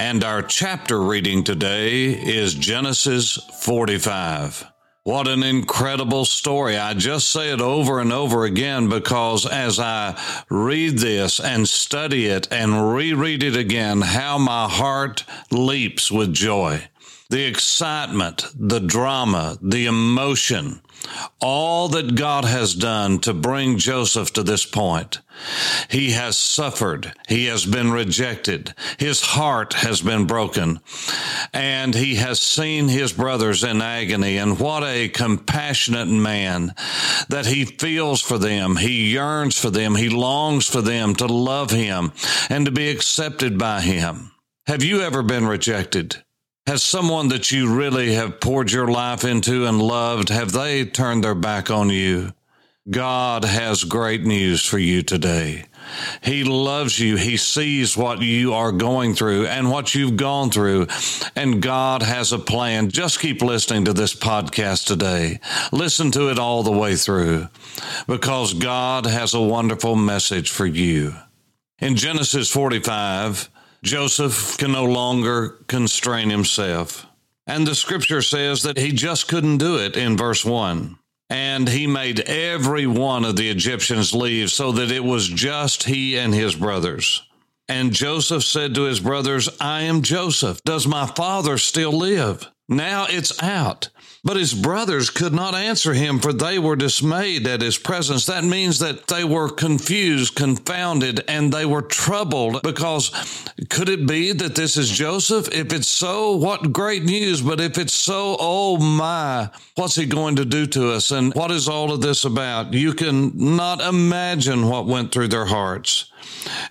and our chapter reading today is Genesis 45. What an incredible story. I just say it over and over again because as I read this and study it and reread it again, how my heart leaps with joy the excitement, the drama, the emotion, all that God has done to bring Joseph to this point. He has suffered. He has been rejected. His heart has been broken and he has seen his brothers in agony. And what a compassionate man that he feels for them. He yearns for them. He longs for them to love him and to be accepted by him. Have you ever been rejected? Has someone that you really have poured your life into and loved, have they turned their back on you? God has great news for you today. He loves you. He sees what you are going through and what you've gone through. And God has a plan. Just keep listening to this podcast today. Listen to it all the way through because God has a wonderful message for you. In Genesis 45, Joseph can no longer constrain himself. And the scripture says that he just couldn't do it in verse 1. And he made every one of the Egyptians leave so that it was just he and his brothers. And Joseph said to his brothers, I am Joseph. Does my father still live? Now it's out. But his brothers could not answer him, for they were dismayed at his presence. That means that they were confused, confounded, and they were troubled because could it be that this is Joseph? If it's so, what great news. But if it's so, oh my, what's he going to do to us? And what is all of this about? You can not imagine what went through their hearts.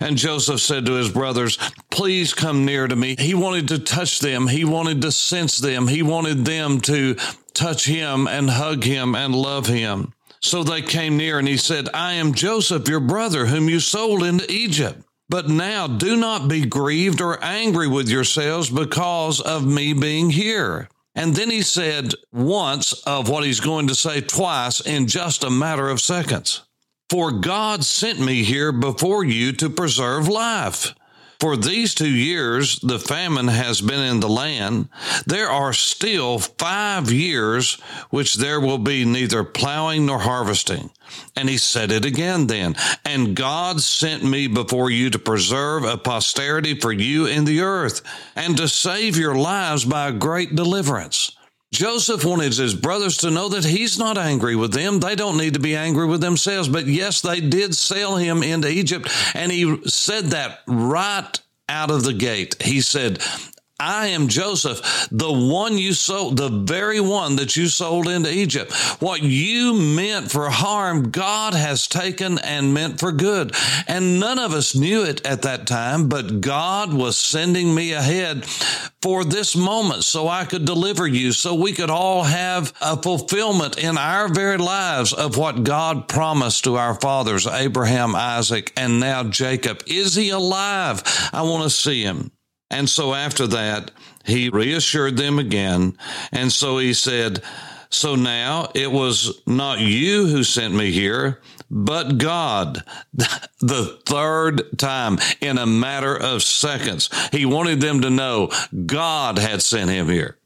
And Joseph said to his brothers, Please come near to me. He wanted to touch them. He wanted to sense them. He wanted them to touch him and hug him and love him. So they came near and he said, I am Joseph, your brother, whom you sold into Egypt. But now do not be grieved or angry with yourselves because of me being here. And then he said once of what he's going to say twice in just a matter of seconds. For God sent me here before you to preserve life. For these two years, the famine has been in the land. There are still five years which there will be neither plowing nor harvesting. And he said it again then. And God sent me before you to preserve a posterity for you in the earth and to save your lives by a great deliverance. Joseph wanted his brothers to know that he's not angry with them. They don't need to be angry with themselves. But yes, they did sell him into Egypt. And he said that right out of the gate. He said, I am Joseph, the one you sold, the very one that you sold into Egypt. What you meant for harm, God has taken and meant for good. And none of us knew it at that time, but God was sending me ahead for this moment so I could deliver you, so we could all have a fulfillment in our very lives of what God promised to our fathers, Abraham, Isaac, and now Jacob. Is he alive? I want to see him. And so after that, he reassured them again. And so he said, So now it was not you who sent me here, but God. The third time in a matter of seconds. He wanted them to know God had sent him here.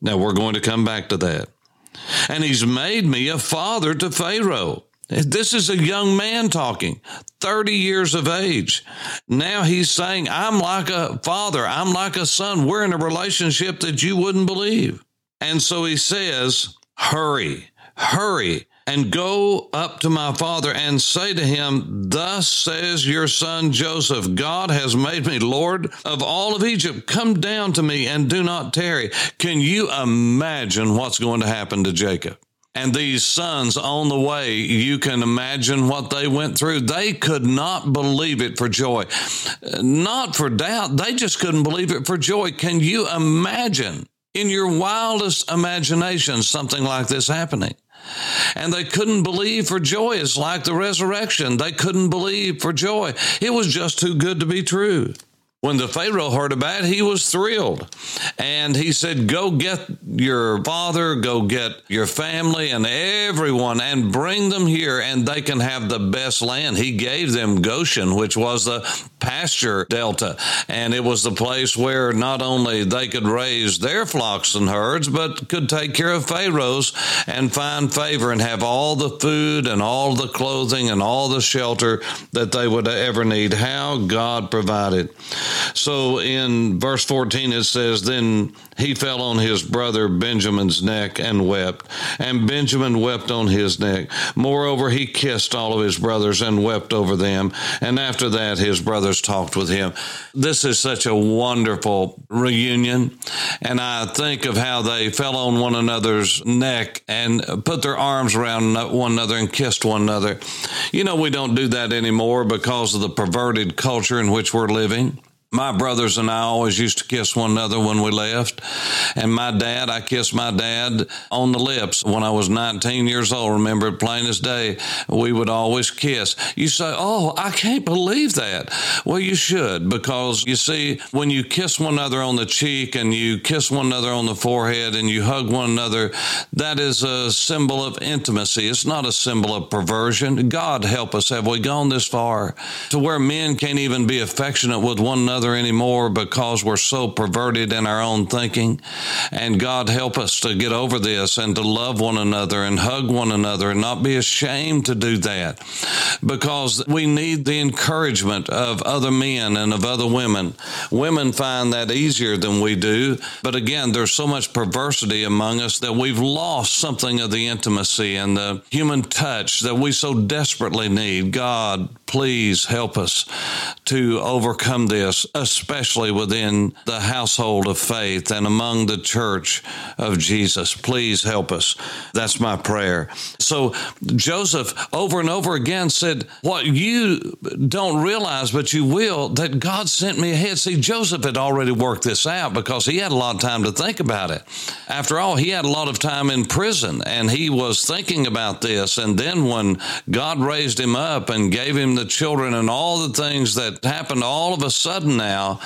Now we're going to come back to that. And he's made me a father to Pharaoh this is a young man talking, 30 years of age. Now he's saying, I'm like a father, I'm like a son. We're in a relationship that you wouldn't believe. And so he says, Hurry, hurry, and go up to my father and say to him, Thus says your son Joseph, God has made me Lord of all of Egypt. Come down to me and do not tarry. Can you imagine what's going to happen to Jacob? And these sons on the way, you can imagine what they went through. They could not believe it for joy, not for doubt. They just couldn't believe it for joy. Can you imagine in your wildest imagination something like this happening? And they couldn't believe for joy. It's like the resurrection. They couldn't believe for joy. It was just too good to be true. When the Pharaoh heard about it, he was thrilled. And he said, Go get your father, go get your family and everyone, and bring them here, and they can have the best land. He gave them Goshen, which was the pasture delta. And it was the place where not only they could raise their flocks and herds, but could take care of Pharaoh's and find favor and have all the food and all the clothing and all the shelter that they would ever need. How God provided. So in verse 14, it says, Then he fell on his brother Benjamin's neck and wept, and Benjamin wept on his neck. Moreover, he kissed all of his brothers and wept over them. And after that, his brothers talked with him. This is such a wonderful reunion. And I think of how they fell on one another's neck and put their arms around one another and kissed one another. You know, we don't do that anymore because of the perverted culture in which we're living. My brothers and I always used to kiss one another when we left. And my dad, I kissed my dad on the lips when I was 19 years old. Remember it plain as day. We would always kiss. You say, Oh, I can't believe that. Well, you should, because you see, when you kiss one another on the cheek and you kiss one another on the forehead and you hug one another, that is a symbol of intimacy. It's not a symbol of perversion. God help us. Have we gone this far to where men can't even be affectionate with one another? Another anymore because we're so perverted in our own thinking. And God help us to get over this and to love one another and hug one another and not be ashamed to do that because we need the encouragement of other men and of other women. Women find that easier than we do. But again, there's so much perversity among us that we've lost something of the intimacy and the human touch that we so desperately need. God, please help us to overcome this, especially within the household of faith and among the church of Jesus. Please help us. That's my prayer. So Joseph over and over again said, What you don't realize, but you will, that God sent me ahead. See, Joseph had already worked this out because he had a lot of time to think about it. After all, he had a lot of time in prison and he was thinking about this. And then when God raised him up and gave him the children and all the things that happened all of a sudden now,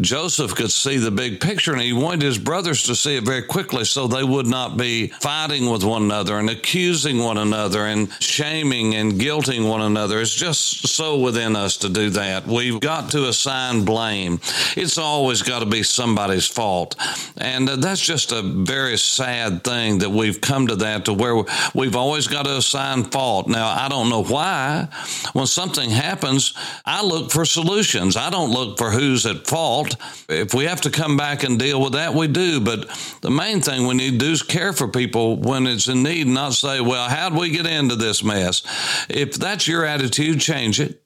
Joseph could see the big picture and he wanted his brothers to see it very quickly so they would not be fighting with one another and accusing one another and shaming and guilting one another. It's just so within us to do that. We've got to assign blame. It's always got to be somebody's fault. And uh, that's just a very sad thing that we've come to that to where we've always got to assign fault. Now, I don't know why. When something something happens, I look for solutions. I don't look for who's at fault. If we have to come back and deal with that, we do. But the main thing we need to do is care for people when it's in need, not say, well, how'd we get into this mess? If that's your attitude, change it.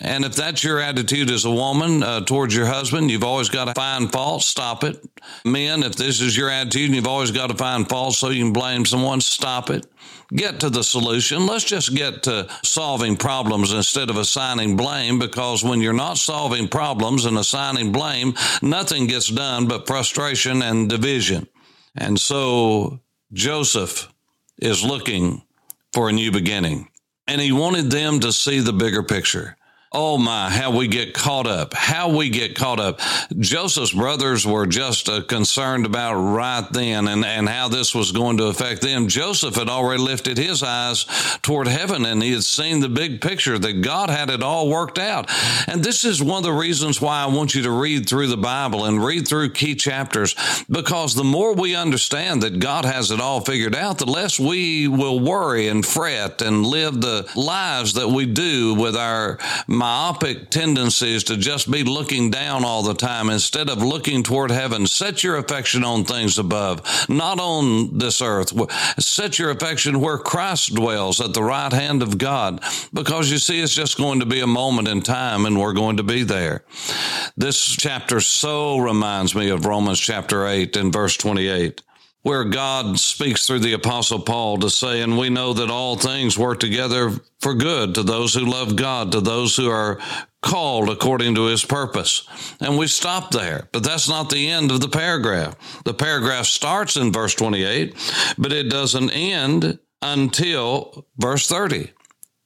And if that's your attitude as a woman uh, towards your husband, you've always got to find fault, stop it. Men, if this is your attitude and you've always got to find fault so you can blame someone, stop it get to the solution. Let's just get to solving problems instead of assigning blame because when you're not solving problems and assigning blame, nothing gets done but frustration and division. And so Joseph is looking for a new beginning. And he wanted them to see the bigger picture. Oh my, how we get caught up, how we get caught up. Joseph's brothers were just uh, concerned about right then and, and how this was going to affect them. Joseph had already lifted his eyes toward heaven and he had seen the big picture that God had it all worked out. And this is one of the reasons why I want you to read through the Bible and read through key chapters because the more we understand that God has it all figured out, the less we will worry and fret and live the lives that we do with our myopic tendencies to just be looking down all the time instead of looking toward heaven. Set your affection on things above, not on this earth. Set your affection where Christ dwells at the right hand of God, because you see, it's just going to be a moment in time and we're going to be there. This chapter so reminds me of Romans chapter 8 and verse 28. Where God speaks through the apostle Paul to say, and we know that all things work together for good to those who love God, to those who are called according to his purpose. And we stop there, but that's not the end of the paragraph. The paragraph starts in verse 28, but it doesn't end until verse 30.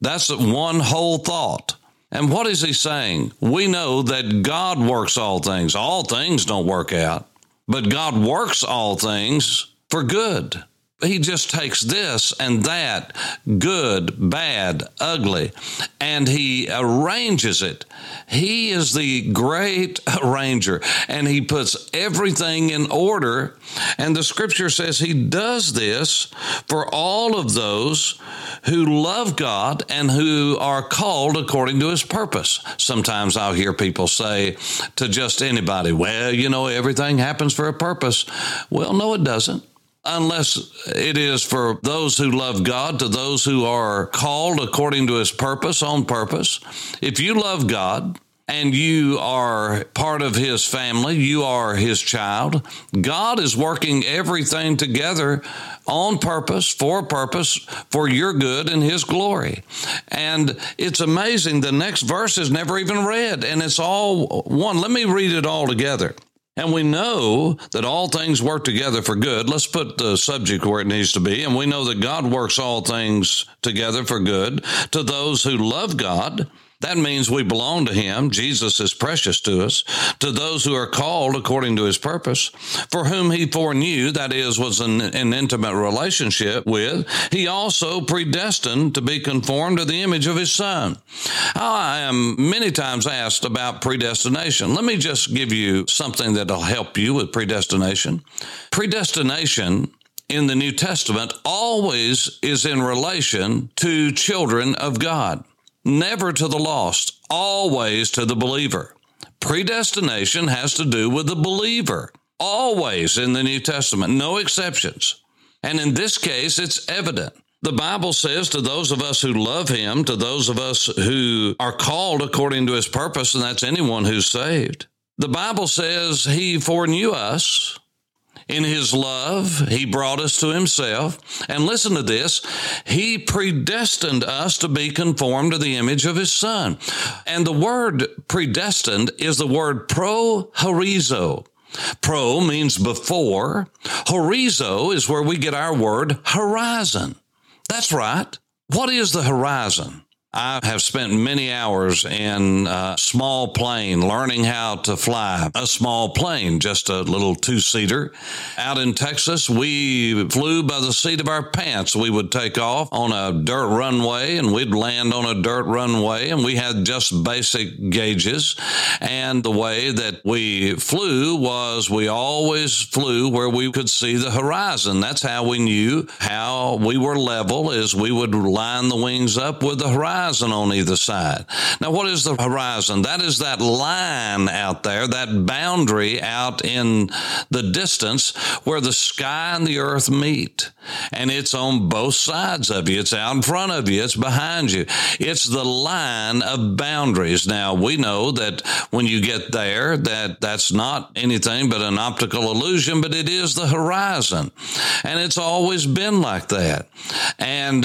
That's one whole thought. And what is he saying? We know that God works all things. All things don't work out. But God works all things for good. He just takes this and that, good, bad, ugly, and he arranges it. He is the great arranger, and he puts everything in order. And the scripture says he does this for all of those who love God and who are called according to his purpose. Sometimes I'll hear people say to just anybody, well, you know, everything happens for a purpose. Well, no, it doesn't unless it is for those who love God, to those who are called according to his purpose, on purpose. If you love God, and you are part of his family, you are his child. God is working everything together on purpose, for purpose, for your good and his glory. And it's amazing. The next verse is never even read, and it's all one. Let me read it all together. And we know that all things work together for good. Let's put the subject where it needs to be. And we know that God works all things together for good to those who love God that means we belong to Him. Jesus is precious to us. To those who are called according to His purpose, for whom He foreknew, that is, was an, an intimate relationship with, He also predestined to be conformed to the image of His Son. I am many times asked about predestination. Let me just give you something that'll help you with predestination. Predestination in the New Testament always is in relation to children of God never to the lost, always to the believer. Predestination has to do with the believer, always in the New Testament, no exceptions. And in this case, it's evident. The Bible says to those of us who love Him, to those of us who are called according to His purpose, and that's anyone who's saved. The Bible says He foreknew us in his love, he brought us to himself. And listen to this he predestined us to be conformed to the image of his son. And the word predestined is the word pro horizo. Pro means before. Horizo is where we get our word horizon. That's right. What is the horizon? I have spent many hours in a small plane learning how to fly a small plane, just a little two seater. Out in Texas, we flew by the seat of our pants. We would take off on a dirt runway and we'd land on a dirt runway and we had just basic gauges. And the way that we flew was we always flew where we could see the horizon. That's how we knew how we were level is we would line the wings up with the horizon horizon on either side. Now, what is the horizon? That is that line out there, that boundary out in the distance where the sky and the earth meet. And it's on both sides of you. It's out in front of you. It's behind you. It's the line of boundaries. Now, we know that when you get there, that that's not anything but an optical illusion, but it is the horizon. And it's always been like that. And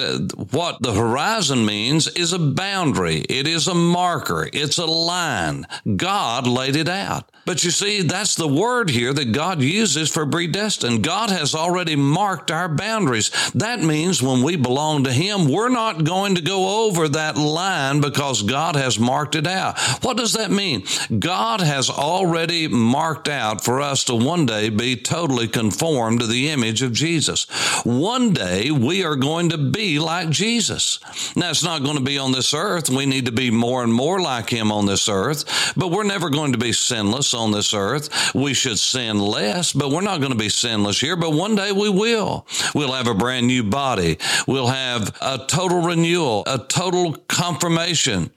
what the horizon means is is a boundary. It is a marker. It's a line. God laid it out. But you see, that's the word here that God uses for predestined. God has already marked our boundaries. That means when we belong to Him, we're not going to go over that line because God has marked it out. What does that mean? God has already marked out for us to one day be totally conformed to the image of Jesus. One day we are going to be like Jesus. Now, it's not going to be on this earth. We need to be more and more like Him on this earth, but we're never going to be sinless on this earth. We should sin less, but we're not going to be sinless here. But one day we will. We'll have a brand new body. We'll have a total renewal, a total confirmation,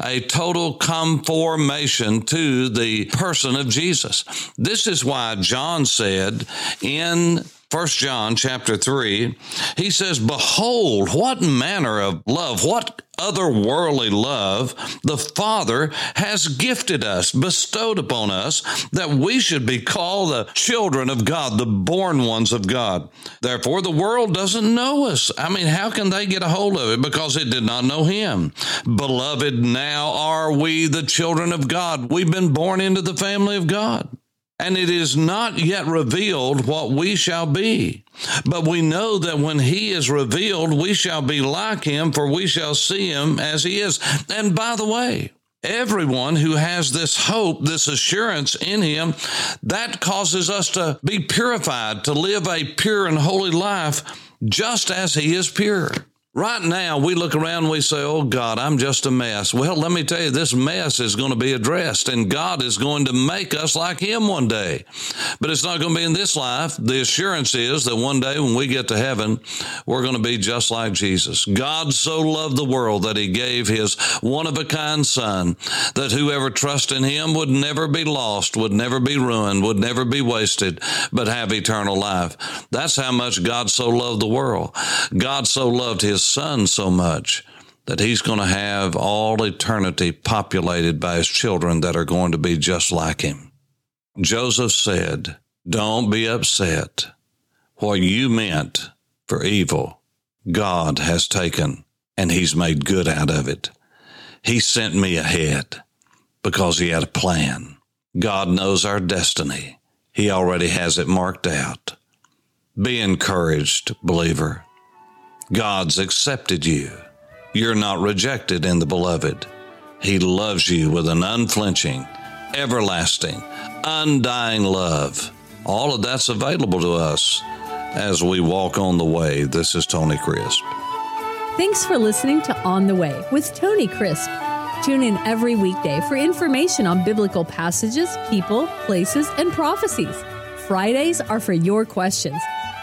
a total conformation to the person of Jesus. This is why John said in 1 John chapter 3, he says, Behold, what manner of love, what otherworldly love the Father has gifted us, bestowed upon us, that we should be called the children of God, the born ones of God. Therefore, the world doesn't know us. I mean, how can they get a hold of it? Because it did not know Him. Beloved, now are we the children of God. We've been born into the family of God and it is not yet revealed what we shall be. But we know that when he is revealed, we shall be like him, for we shall see him as he is. And by the way, everyone who has this hope, this assurance in him, that causes us to be purified, to live a pure and holy life just as he is pure. Right now, we look around and we say, Oh God, I'm just a mess. Well, let me tell you, this mess is going to be addressed and God is going to make us like Him one day. But it's not going to be in this life. The assurance is that one day when we get to heaven, we're going to be just like Jesus. God so loved the world that He gave His one of a kind Son, that whoever trusts in Him would never be lost, would never be ruined, would never be wasted, but have eternal life. That's how much God so loved the world. God so loved His son so much that he's going to have all eternity populated by his children that are going to be just like him. Joseph said, Don't be upset. What you meant for evil, God has taken and he's made good out of it. He sent me ahead because he had a plan. God knows our destiny. He already has it marked out. Be encouraged, believer. God's accepted you. You're not rejected in the beloved. He loves you with an unflinching, everlasting, undying love. All of that's available to us as we walk on the way. This is Tony Crisp. Thanks for listening to On the Way with Tony Crisp. Tune in every weekday for information on biblical passages, people, places, and prophecies. Fridays are for your questions.